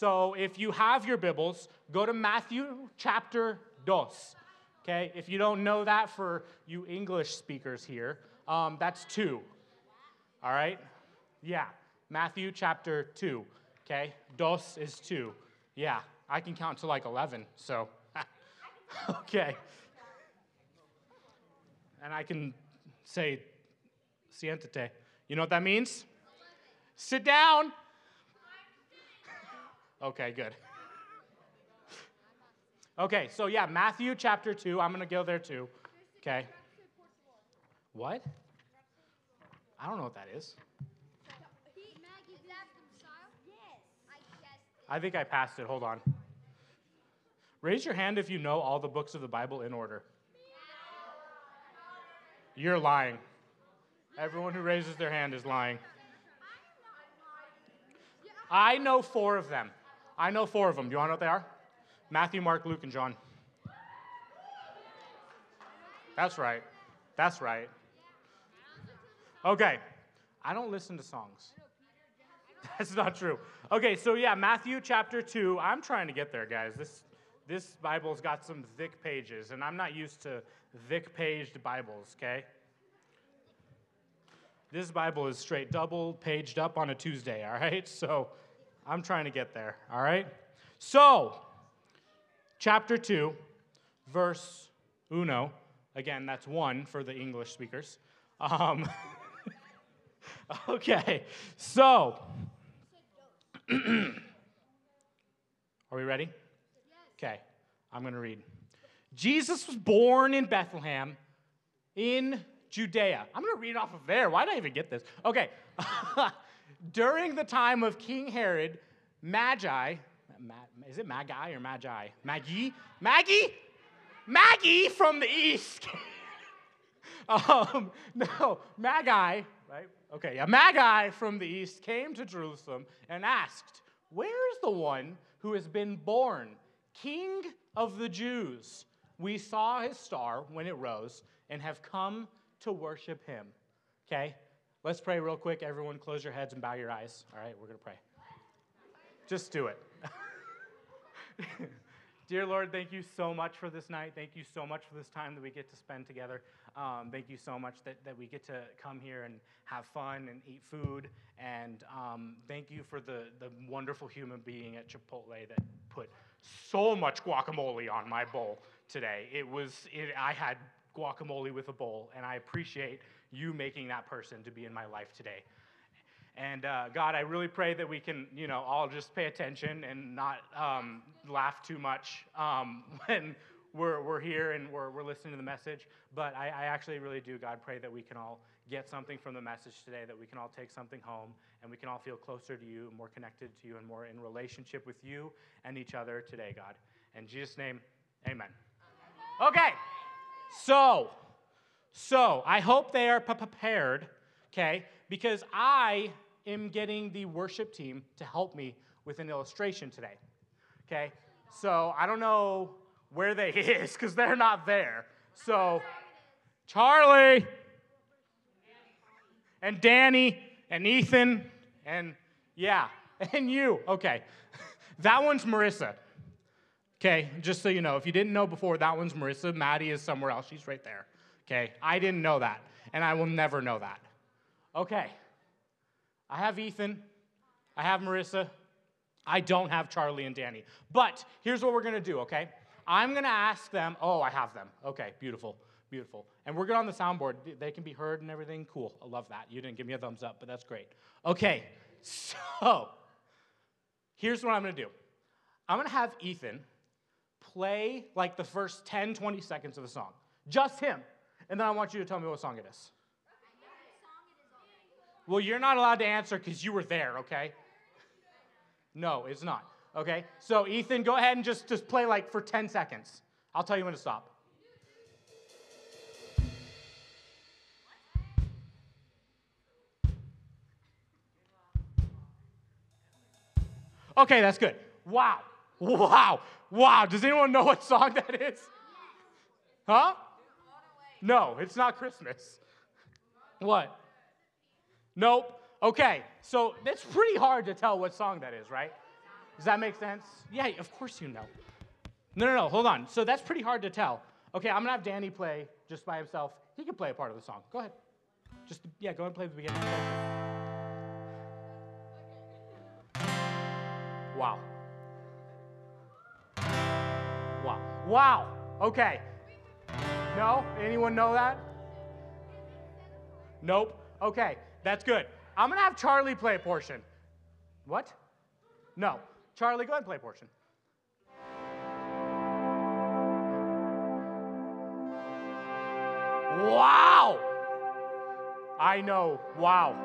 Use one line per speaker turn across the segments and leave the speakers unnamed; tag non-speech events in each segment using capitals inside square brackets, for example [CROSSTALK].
So if you have your Bibles, go to Matthew chapter dos. Okay, if you don't know that for you English speakers here, um, that's two. All right? Yeah, Matthew chapter two. Okay, dos is two. Yeah, I can count to like 11, so. [LAUGHS] okay. And I can say, siéntate. You know what that means? Sit down. Okay, good. Okay, so yeah, Matthew chapter 2. I'm going to go there too. Okay. What? I don't know what that is. I think I passed it. Hold on. Raise your hand if you know all the books of the Bible in order. You're lying. Everyone who raises their hand is lying. I know four of them. I know four of them. Do you want to know what they are? Matthew, Mark, Luke, and John. That's right. That's right. Okay. I don't listen to songs. [LAUGHS] That's not true. Okay, so yeah, Matthew chapter 2. I'm trying to get there, guys. This this Bible's got some thick pages, and I'm not used to thick paged Bibles, okay? This Bible is straight double paged up on a Tuesday, all right? [LAUGHS] So I'm trying to get there, all right? So, chapter 2, verse uno. Again, that's one for the English speakers. Um, [LAUGHS] okay, so. [CLEARS THROAT] Are we ready? Okay, I'm going to read. Jesus was born in Bethlehem in Judea. I'm going to read off of there. Why did I even get this? Okay. [LAUGHS] During the time of King Herod, Magi, is it Magi or Magi? Maggie? Maggie? Maggie from the east. [LAUGHS] um, no, Magi, right? Okay, a Magi from the east came to Jerusalem and asked, Where is the one who has been born? King of the Jews. We saw his star when it rose and have come to worship him. Okay? Let's pray real quick. Everyone, close your heads and bow your eyes. All right, we're going to pray. Just do it. [LAUGHS] Dear Lord, thank you so much for this night. Thank you so much for this time that we get to spend together. Um, thank you so much that, that we get to come here and have fun and eat food. And um, thank you for the, the wonderful human being at Chipotle that put so much guacamole on my bowl today. It was, it, I had guacamole with a bowl, and I appreciate you making that person to be in my life today. And uh, God, I really pray that we can, you know, all just pay attention and not um, laugh too much um, [LAUGHS] when we're, we're here and we're, we're listening to the message. But I, I actually really do, God, pray that we can all get something from the message today, that we can all take something home, and we can all feel closer to you, more connected to you, and more in relationship with you and each other today, God. In Jesus' name, amen. Okay, so, so I hope they are prepared, okay, because I am getting the worship team to help me with an illustration today, okay? So I don't know where they [LAUGHS] is because they're not there. So, Charlie and Danny and Ethan and yeah, [LAUGHS] and you. Okay. [LAUGHS] That one's Marissa. Okay, just so you know, if you didn't know before, that one's Marissa. Maddie is somewhere else. She's right there. Okay, I didn't know that, and I will never know that. Okay, I have Ethan, I have Marissa, I don't have Charlie and Danny. But here's what we're gonna do, okay? I'm gonna ask them, oh, I have them. Okay, beautiful, beautiful. And we're good on the soundboard. They can be heard and everything. Cool, I love that. You didn't give me a thumbs up, but that's great. Okay, [LAUGHS] so here's what I'm gonna do I'm gonna have Ethan play like the first 10, 20 seconds of the song. Just him. And then I want you to tell me what song it is. Well, you're not allowed to answer because you were there, okay? No, it's not. Okay? So, Ethan, go ahead and just, just play like for 10 seconds. I'll tell you when to stop. Okay, that's good. Wow. Wow. Wow. Does anyone know what song that is? Huh? No, it's not Christmas. What? Nope. Okay, so it's pretty hard to tell what song that is, right? Does that make sense? Yeah, of course you know. No, no, no, hold on. So that's pretty hard to tell. Okay, I'm gonna have Danny play just by himself. He can play a part of the song. Go ahead. Just, yeah, go ahead and play the beginning. Wow. Wow. Wow. Okay. No? Anyone know that? Nope. Okay, that's good. I'm gonna have Charlie play a portion. What? No. Charlie, go ahead and play a portion. Wow! I know. Wow.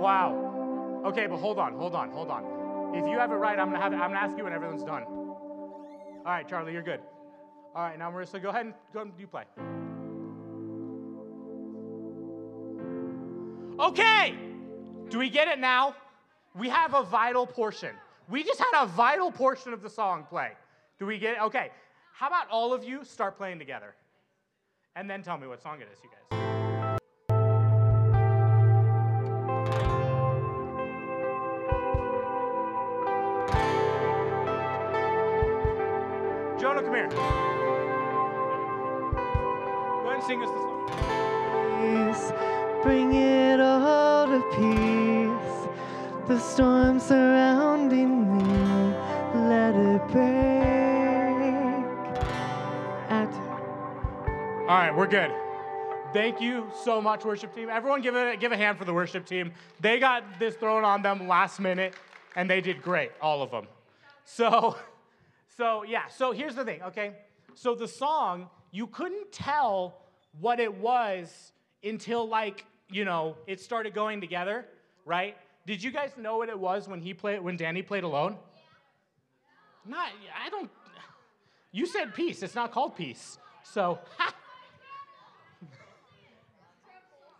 Wow. Okay, but hold on, hold on, hold on. If you have it right, I'm gonna have it, I'm gonna ask you when everyone's done. All right, Charlie, you're good. All right, now Marissa, go ahead and go and you play. Okay. Do we get it now? We have a vital portion. We just had a vital portion of the song play. Do we get it? Okay. How about all of you start playing together? And then tell me what song it is, you guys. Jonah, come here. And sing us the song.
peace, bring it all to peace. The storm surrounding me, let it break. At
All right, we're good. Thank you so much, worship team. Everyone, give a give a hand for the worship team. They got this thrown on them last minute, and they did great, all of them. So, [LAUGHS] so yeah. So here's the thing, okay? So the song, you couldn't tell what it was until like you know it started going together, right? Did you guys know what it was when he played when Danny played alone? Not, I don't. You said peace. It's not called peace. So.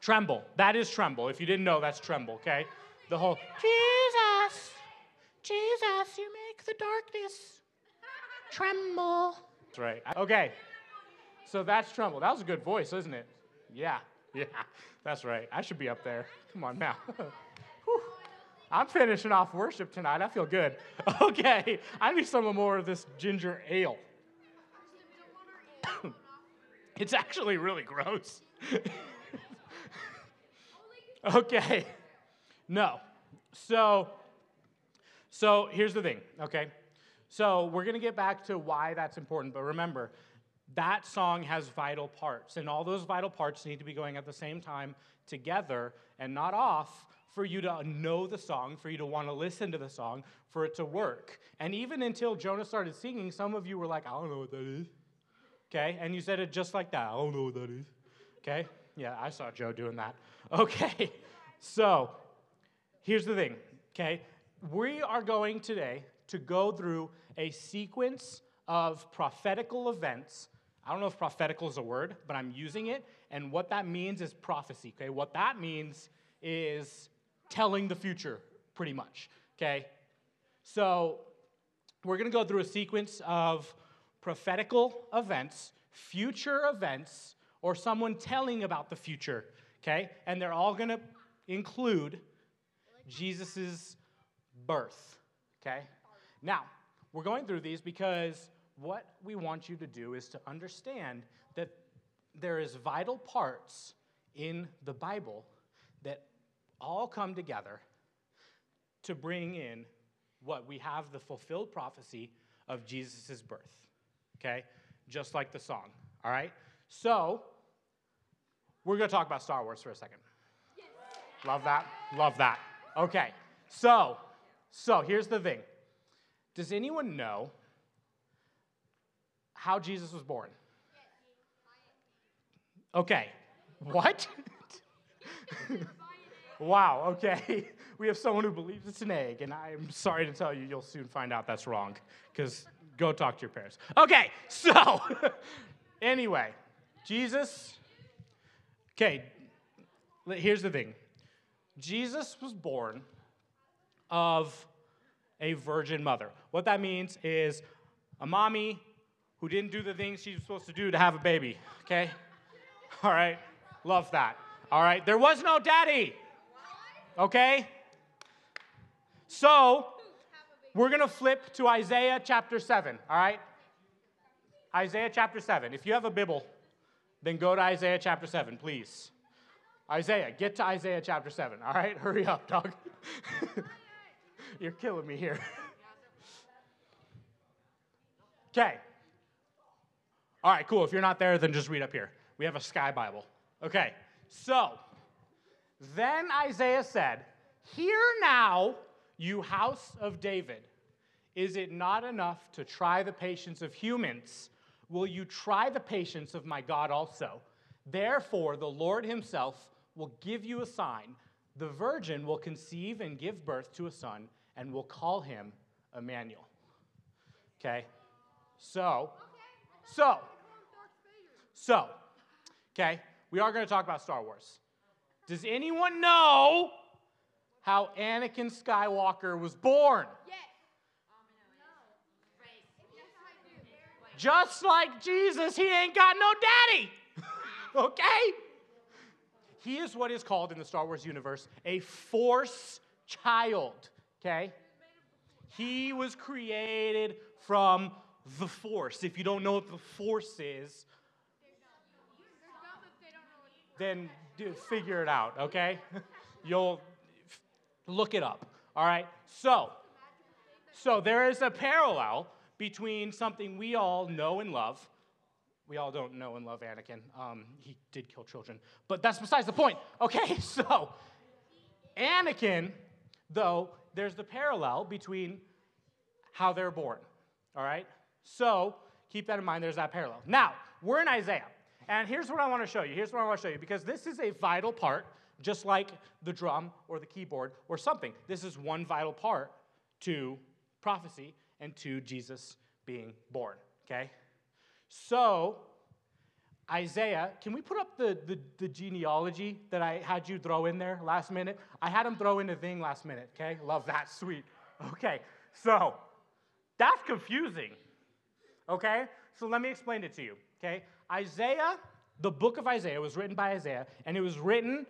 Tremble. That is tremble. If you didn't know, that's tremble, okay? The whole Jesus, Jesus, you make the darkness tremble. That's right. Okay. So that's tremble. That was a good voice, isn't it? Yeah. [LAUGHS] Yeah. That's right. I should be up there. Come on now. [LAUGHS] I'm finishing off worship tonight. I feel good. [LAUGHS] Okay. I need some more of this ginger ale. [COUGHS] it's actually really gross. Okay. No. So, so here's the thing, okay? So we're gonna get back to why that's important, but remember, that song has vital parts, and all those vital parts need to be going at the same time together and not off for you to know the song, for you to want to listen to the song, for it to work. And even until Jonah started singing, some of you were like, I don't know what that is. Okay? And you said it just like that. I don't know what that is. Okay? Yeah, I saw Joe doing that. [LAUGHS] Okay, so here's the thing, okay? We are going today to go through a sequence of prophetical events. I don't know if prophetical is a word, but I'm using it. And what that means is prophecy, okay? What that means is telling the future, pretty much, okay? So we're to go through a sequence of prophetical events, future events, or someone telling about the future, okay? And they're all to include Jesus' birth, okay? Now, we're going through these because what we want you to do is to understand that there is vital parts in the Bible that all come together to bring in what we have the fulfilled prophecy of Jesus' birth, okay? Just like the song, all right? So, we're going to talk about Star Wars for a second. Love that. Love that. Okay. So, so here's the thing. Does anyone know how Jesus was born? Okay. What? [LAUGHS] wow. Okay. [LAUGHS] We have someone who believes it's an egg, and I'm sorry to tell you, you'll soon find out that's wrong. Because go talk to your parents. Okay. So, [LAUGHS] anyway, Jesus. Okay. Here's the thing. Jesus was born of a virgin mother. What that means is a mommy who didn't do the things she was supposed to do to have a baby, okay? [LAUGHS] All right? Love that. All right? There was no daddy, okay? So, We're going to flip to Isaiah chapter 7, all right? Isaiah chapter 7. If you have a Bible, then go to Isaiah chapter 7, please. Isaiah, get to Isaiah chapter 7, all right? [LAUGHS] Hurry up, dog. [LAUGHS] You're killing me here. Okay. All right, cool. If you're not there, then just read up here. We have a sky Bible. Okay. So, then Isaiah said, Hear now, you house of David. Is it not enough to try the patience of humans? Will you try the patience of my God also? Therefore, the Lord himself will give you a sign. The virgin will conceive and give birth to a son, and will call him Emmanuel. Okay? So, so, so, okay, we are going to talk about Star Wars. Does anyone know how Anakin Skywalker was born? Just like Jesus, he ain't got no daddy. [LAUGHS] okay? He is what is called in the Star Wars universe a force child. Okay? He was created from the force. If you don't know what the force is, then figure it out, okay? [LAUGHS] You'll look it up, all right? So, so there is a parallel between something we all know and love. We all don't know and love Anakin. Um, he did kill children, but that's besides the point. Okay, [LAUGHS] so Anakin, though, there's the parallel between how they're born, all right? So keep that in mind, there's that parallel. Now, we're in Isaiah. And here's what I want to show you. Here's what I want to show you because this is a vital part, just like the drum or the keyboard or something. This is one vital part to prophecy and to Jesus being born. Okay? So, Isaiah, can we put up the, the, the, genealogy that I had you throw in there last minute? I had him throw in a thing last minute, okay? Love that, sweet. Okay, so that's confusing, okay? So let me explain it to you, okay? Isaiah, the book of Isaiah was written by Isaiah, and it was written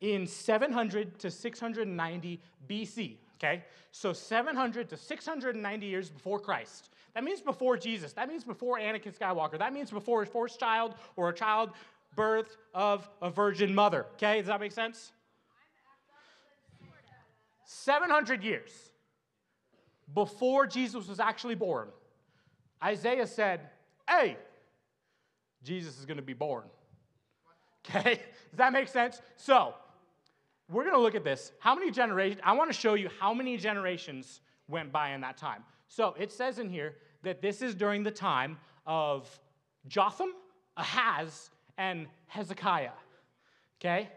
in 700 to 690 BC. Okay? So 700 to 690 years before Christ. That means before Jesus. That means before Anakin Skywalker. That means before a forced child or a child birth of a virgin mother. Okay? Does that make sense? 700 years before Jesus was actually born, Isaiah said, Hey, Jesus is going to be born. Okay? [LAUGHS] Does that make sense? So, we're going to look at this. How many generations? I want to show you how many generations went by in that time. So, it says in here that this is during the time of Jotham, Ahaz, and Hezekiah. Okay?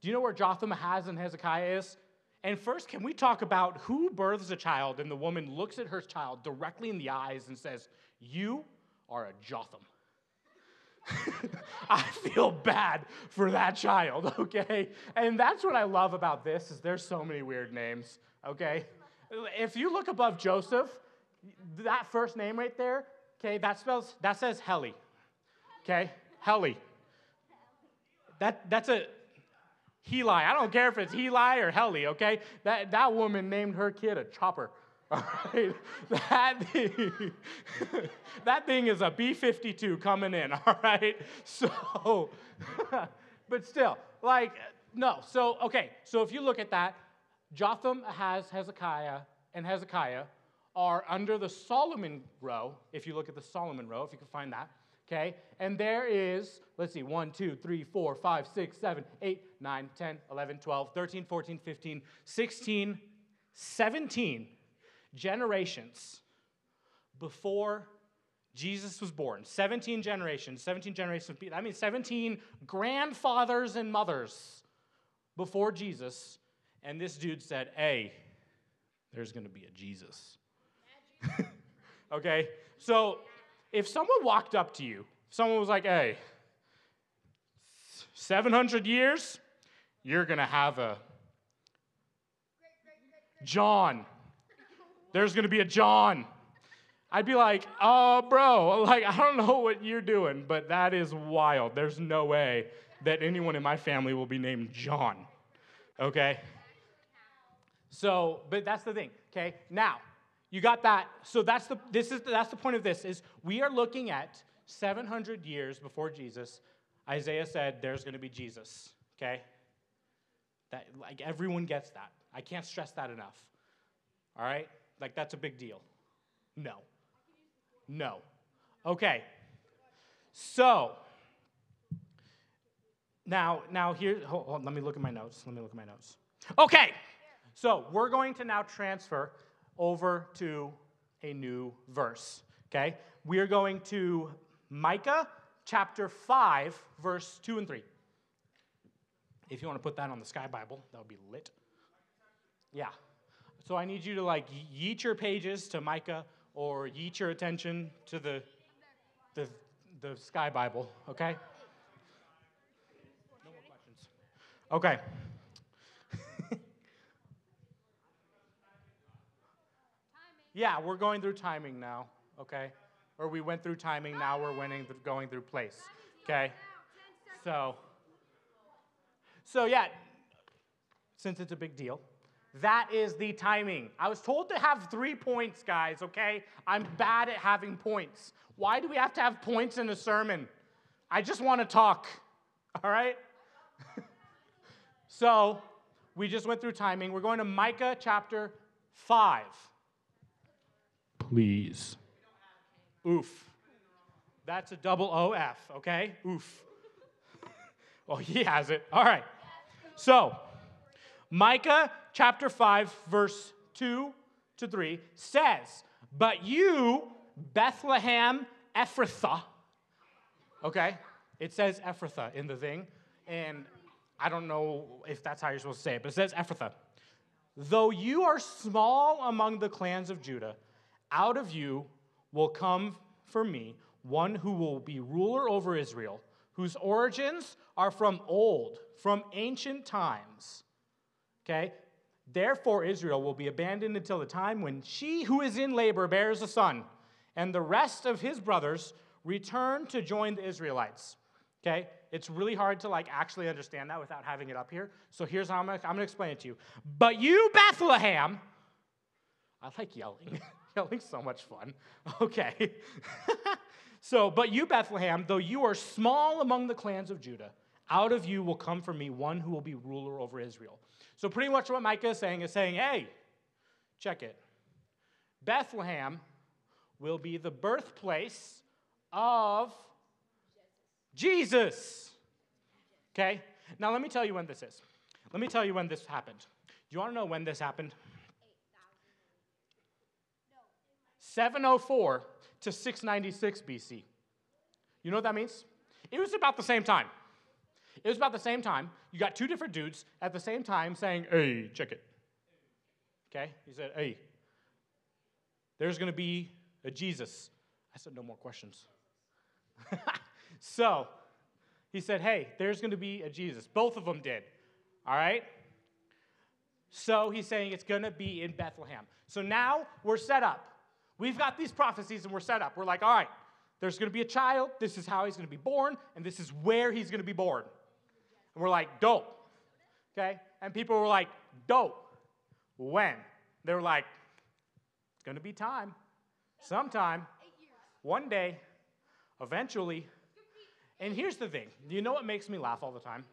Do you know where Jotham, Ahaz, and Hezekiah is? And first, can we talk about who births a child and the woman looks at her child directly in the eyes and says, You are a Jotham? [LAUGHS] I feel bad for that child, [LAUGHS] okay? And that's what I love about this is there's so many weird names, okay? If you look above Joseph, that first name right there, okay, that spells that says Heli. Okay? Heli. That that's a Heli. I don't care if it's Heli or Heli, okay? That that woman named her kid a chopper. [LAUGHS] All right, that thing, [LAUGHS] that thing is a B 52 coming in, [LAUGHS] all right? So, but still, like, no. So, okay, so if you look at that, Jotham, Ahaz Hezekiah, and Hezekiah are under the Solomon row, if you look at the Solomon row, if you can find that, okay? And there is, let's see, 1, 2, 3, 4, 5, 6, 7, 8, 9, 10, 11, 12, 13, 14, 15, 16, 17 generations before Jesus was born. 17 generations, 17 generations. That means 17 grandfathers and mothers before Jesus. And this dude said, Hey, there's going to be a Jesus. [LAUGHS] okay? So if someone walked up to you, someone was like, Hey, 700 years, you're going to have a John there's going to be a John. I'd be like, oh, bro, [LAUGHS] like, I don't know what you're doing, but that is wild. There's no way that anyone in my family will be named John. Okay? So, but that's the thing, okay? Now, You got that? So that's the this is that's the point of this is we are looking at 700 years before Jesus. Isaiah said there's going to be Jesus, okay? That like everyone gets that. I can't stress that enough. All right? Like that's a big deal. No. No. Okay. So, now, now here, hold, hold, let me look at my notes. Let me look at my notes. Okay, so we're going to now transfer over to a new verse. Okay, we are going to Micah chapter 5, verse 2 and 3. If you want to put that on the Sky Bible, that would be lit. Yeah. So I need you to like yeet your pages to Micah or yeet your attention to the, the, the Sky Bible, okay? No more questions. Okay. Yeah, we're going through timing now, okay? Or we went through timing, now we're winning, going through place, okay? So, so yeah, since it's a big deal, that is the timing. I was told to have three points, guys, okay? I'm bad at having points. Why do we have to have points in a sermon? I just want to talk, [LAUGHS] all right? [LAUGHS] so, we just went through timing. We're going to Micah chapter 5. Please. Oof. That's a double OF, okay? Oof. [LAUGHS] well, he has it. All right. So, Micah chapter 5, verse 2 to 3 says, But you, Bethlehem Ephrathah, okay? It says Ephrathah in the thing, and I don't know if that's how you're supposed to say it, but it says Ephrathah. Though you are small among the clans of Judah, out of you will come for me one who will be ruler over Israel, whose origins are from old, from ancient times. Okay? Therefore, Israel will be abandoned until the time when she who is in labor bears a son, and the rest of his brothers return to join the Israelites. Okay? It's really hard to like actually understand that without having it up here. So here's how I'm gonna, I'm gonna explain it to you. But you, Bethlehem, I like yelling. [LAUGHS] [LAUGHS] Yelling's so much fun. [LAUGHS] Okay. [LAUGHS] so, but you, Bethlehem, though you are small among the clans of Judah, out of you will come for me one who will be ruler over Israel. So, pretty much what Micah is saying is saying, hey, check it. Bethlehem will be the birthplace of Jesus. Okay? Now, let me tell you when this is. Let me tell you when this happened. Do you want to know when this happened? 704 to 696 BC. You know what that means? It was about the same time. It was about the same time. You got two different dudes at the same time saying, hey, check it. Okay? He said, hey, there's going to be a Jesus. I said, no more questions. [LAUGHS] so he said, hey, there's going to be a Jesus. Both of them did. All right? So he's saying it's going to be in Bethlehem. So now we're set up. We've got these prophecies and we're set up. We're like, all right, there's going to be a child. This is how he's going to be born, and this is where he's going to be born. And we're like, dope. Okay? And people were like, dope. When? They were like, it's going to be time. Sometime. One day. Eventually. And here's the thing you know what makes me laugh all the time?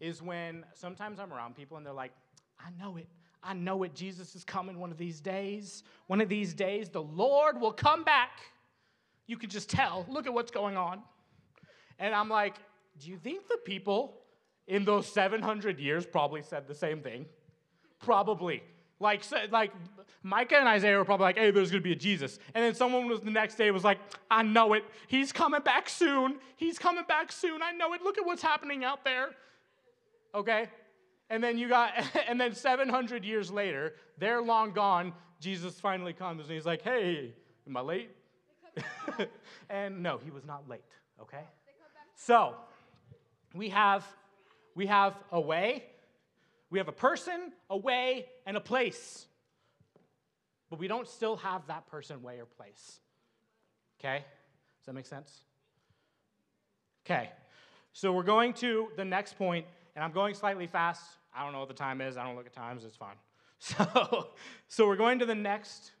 Is when sometimes I'm around people and they're like, I know it. I know it. Jesus is coming one of these days. One of these days, the Lord will come back. You can just tell. Look at what's going on. And I'm like, do you think the people in those 700 years probably said the same thing? Probably. Like, like Micah and Isaiah were probably like, hey, there's going to be a Jesus. And then someone was the next day was like, I know it. He's coming back soon. He's coming back soon. I know it. Look at what's happening out there. Okay? And then you got, [LAUGHS] and then 700 years later, they're long gone. Jesus finally comes and he's like, hey, am I late? [LAUGHS] and no, he was not late, okay? So, we have we have a way, we have a person, a way, and a place. But we don't still have that person, way, or place. Okay? Does that make sense? Okay. So we're going to the next point, and I'm going slightly fast. I don't know what the time is. I don't look at times. It's fine. [LAUGHS] So, so we're going to the next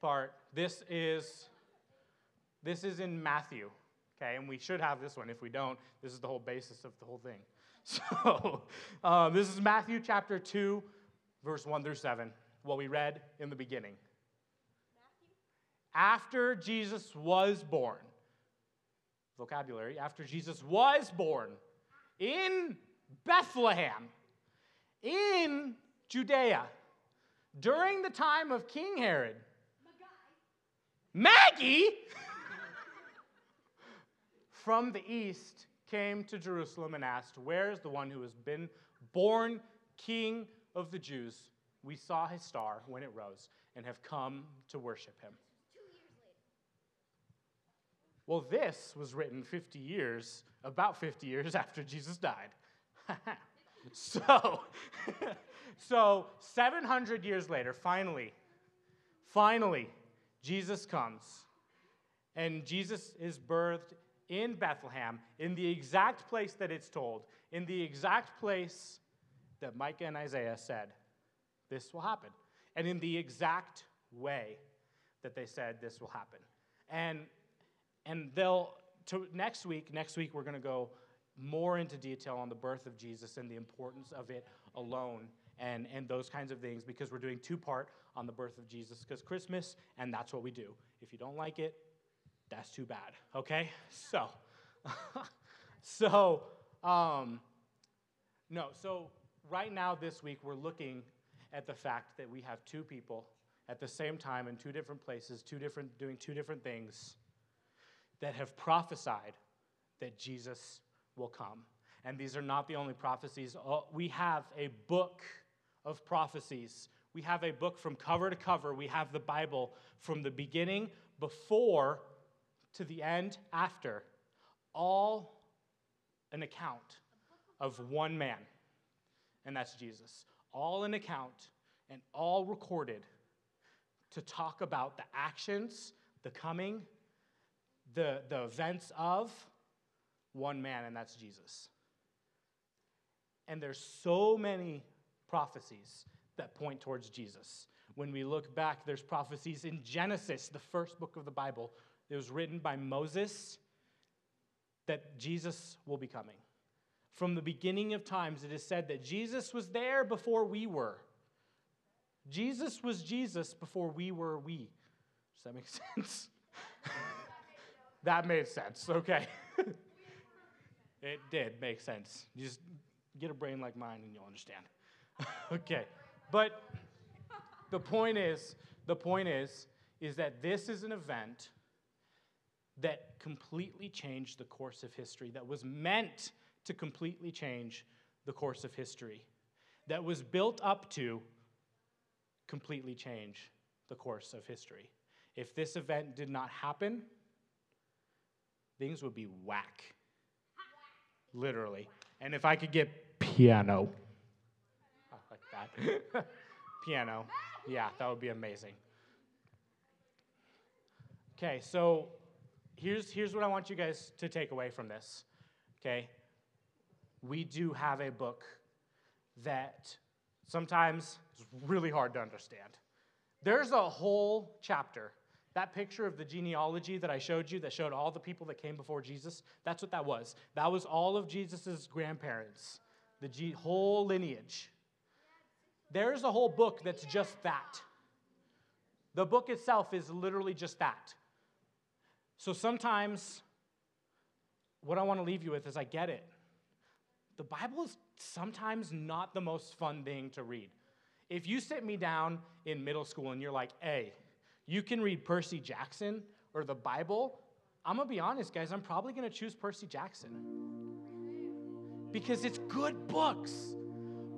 part. This is this is in Matthew, okay, and we should have this one. If we don't, this is the whole basis of the whole thing. [LAUGHS] So um, this is Matthew chapter two, verse one through seven. What we read in the beginning. After Jesus was born, vocabulary. After Jesus was born in Bethlehem, Judea, during the time of King Herod. Maggie [LAUGHS] from the east came to Jerusalem and asked, Where is the one who has been born king of the Jews? We saw his star when it rose and have come to worship him. Well, this was written 50 years, about 50 years after Jesus died. [LAUGHS] so, [LAUGHS] so 700 years later, finally, finally, Jesus comes. And Jesus is birthed in Bethlehem, in the exact place that it's told, in the exact place that Micah and Isaiah said this will happen, and in the exact way that they said this will happen. And, and they'll, to, next week, next week, we're going to go more into detail on the birth of Jesus and the importance of it alone and, and those kinds of things because we're doing two part on the birth of Jesus because Christmas, and that's what we do. If you don't like it, that's too bad, okay? [LAUGHS] So, [LAUGHS] so, um, no, so right now this week we're looking at the fact that we have two people at the same time in two different places, two different, doing two different things that have prophesied that Jesus will come. And these are not the only prophecies. We have a book of prophecies. We have a book from cover to cover. We have the Bible from the beginning, before, to the end, after. All an account of one man, and that's Jesus. All an account and all recorded to talk about the actions, the coming, the, the events of one man, and that's Jesus. And there's so many prophecies that point towards Jesus. When we look back, there's prophecies in Genesis, the first book of the Bible. It was written by Moses that Jesus will be coming. From the beginning of times, it is said that Jesus was there before we were. Jesus was Jesus before we were we. Does that make [LAUGHS] sense? that made sense, okay. [LAUGHS] it did make sense. You just get a brain like mine and you'll understand. [LAUGHS] okay. But the point is, the point is, is that this is an event that completely changed the course of history, that was meant to completely change the course of history, that was built up to completely change the course of history. If this event did not happen, things would be whack. Literally. And if I could get piano that. [LAUGHS] Piano. Yeah, that would be amazing. Okay, so here's, here's what I want you guys to take away from this. Okay? We do have a book that sometimes is really hard to understand. There's a whole chapter. That picture of the genealogy that I showed you that showed all the people that came before Jesus, that's what that was. That was all of Jesus' grandparents, the whole lineage. There's a whole book that's just that. The book itself is literally just that. So sometimes, what I want to leave you with is I get it. The Bible is sometimes not the most fun thing to read. If you sit me down in middle school and you're like, hey, you can read Percy Jackson or the Bible, I'm gonna be honest, guys, I'm probably gonna choose Percy Jackson. Because it's good books.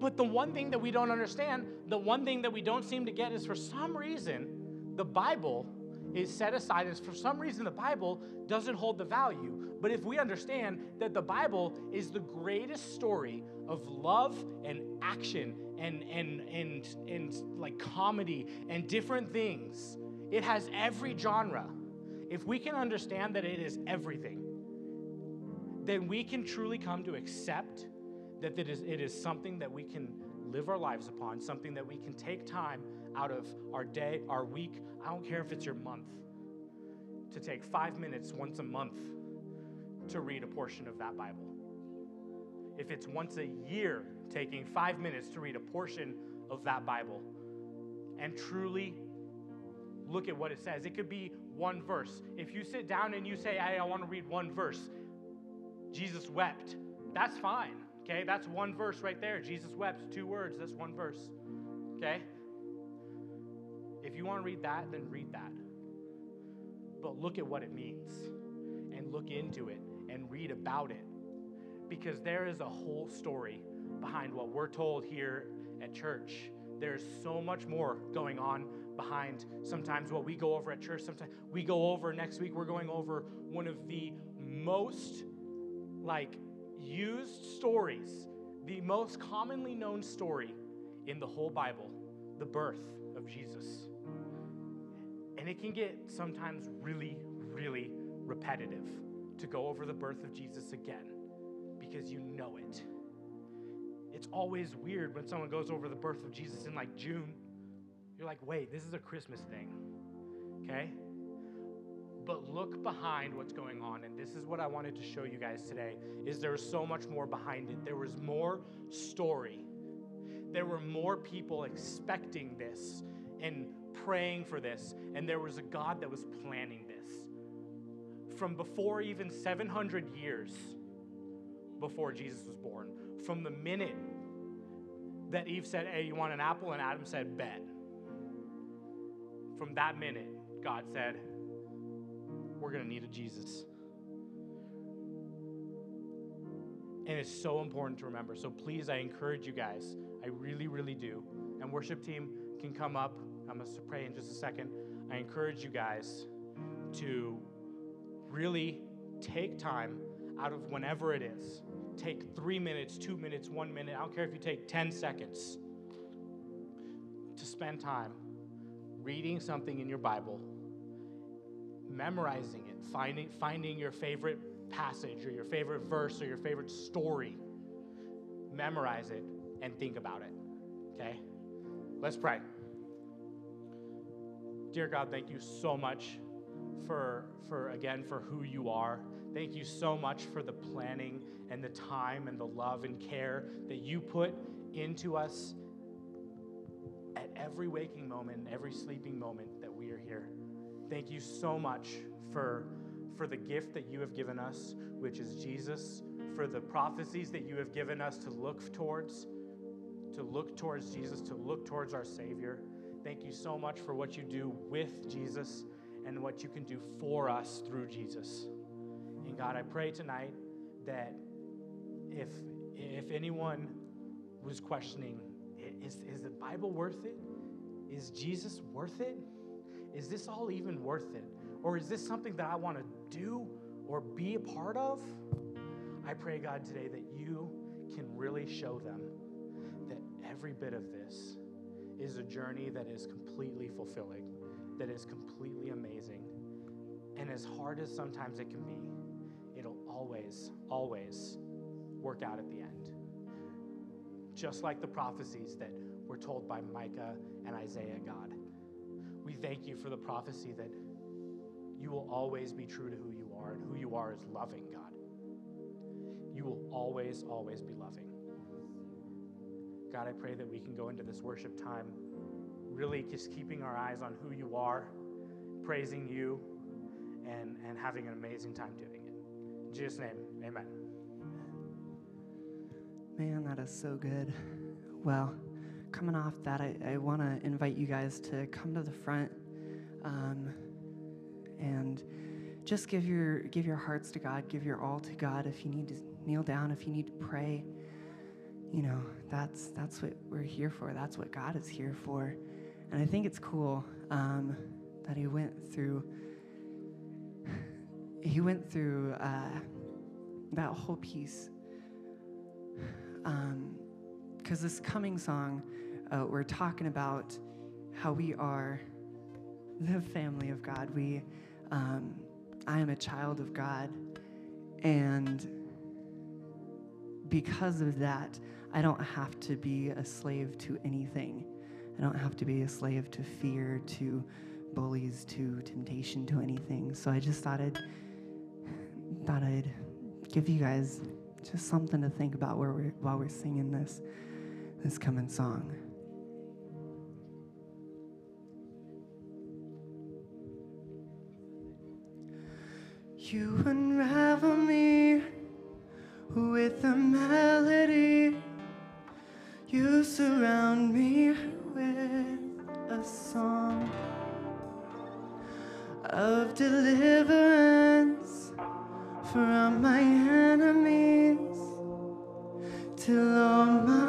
But the one thing that we don't understand, the one thing that we don't seem to get is for some reason, the Bible is set aside as for some reason the Bible doesn't hold the value. But if we understand that the Bible is the greatest story of love and action and, and, and, and like comedy and different things, it has every genre. If we can understand that it is everything, then we can truly come to accept that it is, it is something that we can live our lives upon, something that we can take time out of our day, our week. I don't care if it's your month, to take five minutes once a month to read a portion of that Bible. If it's once a year, taking five minutes to read a portion of that Bible and truly look at what it says. It could be one verse. If you sit down and you say, hey, I want to read one verse, Jesus wept, that's fine. Okay, that's one verse right there. Jesus wept, two words, that's one verse. Okay? If you want to read that, then read that. But look at what it means and look into it and read about it. Because there is a whole story behind what we're told here at church. There's so much more going on behind sometimes what we go over at church. Sometimes we go over next week, we're going over one of the most like used stories, the most commonly known story in the whole Bible, the birth of Jesus. And it can get sometimes really, really repetitive to go over the birth of Jesus again because you know it. It's always weird when someone goes over the birth of Jesus in like June. You're like, wait, this is a Christmas thing. Okay? But look behind what's going on. And this is what I wanted to show you guys today is there was so much more behind it. There was more story. There were more people expecting this and praying for this. And there was a God that was planning this. From before even 700 years before Jesus was born, from the minute that Eve said, Hey, you want an apple? And Adam said, Bet. From that minute, God said, We're going to need a Jesus. And it's so important to remember. So please, I encourage you guys, I really, really do. And worship team can come up. I'm going to pray in just a second. I encourage you guys to really take time out of whenever it is take three minutes, two minutes, one minute, I don't care if you take 10 seconds to spend time reading something in your Bible, memorizing it, finding, finding your favorite passage or your favorite verse or your favorite story, memorize it, and think about it. Okay? Let's pray. Dear God, thank you so much for, for again, for who you are. Thank you so much for the planning and the time and the love and care that you put into us at every waking moment, every sleeping moment that we are here. Thank you so much for, for the gift that you have given us, which is Jesus, for the prophecies that you have given us to look towards, to look towards Jesus, to look towards our Savior. Thank you so much for what you do with Jesus and what you can do for us through Jesus. And God, I pray tonight that if, if anyone was questioning, is, is the Bible worth it? Is Jesus worth it? Is this all even worth it? Or is this something that I want to do or be a part of? I pray, God, today that you can really show them that every bit of this is a journey that is completely fulfilling, that is completely amazing. And as hard as sometimes it can be, it'll always, always work out at the end. Just like the prophecies that were told by Micah and Isaiah, God. We thank you for the prophecy that you will always be true to who you are, and who you are is loving, God. You will always, always be loving. God, I pray that we can go into this worship time really just keeping our eyes on who you are, praising you, and, and having an amazing time doing it. In Jesus' name, amen.
Man, that is so good. Well, coming off that, I, I want to invite you guys to come to the front um, and just give your give your hearts to God, give your all to God. If you need to kneel down, if you need to pray, you know that's that's what we're here for. That's what God is here for. And I think it's cool um, that He went through. [SIGHS] He went through uh, that whole piece because this coming song, uh, we're talking about how we are the family of God. We, um, I am a child of God, and because of that, I don't have to be a slave to anything. I don't have to be a slave to fear, to bullies, to temptation, to anything. So I just thought I'd thought I'd give you guys just something to think about while we're, while we're singing this this coming song. You unravel me with a melody. You surround me with a song of deliverance from my enemies till all my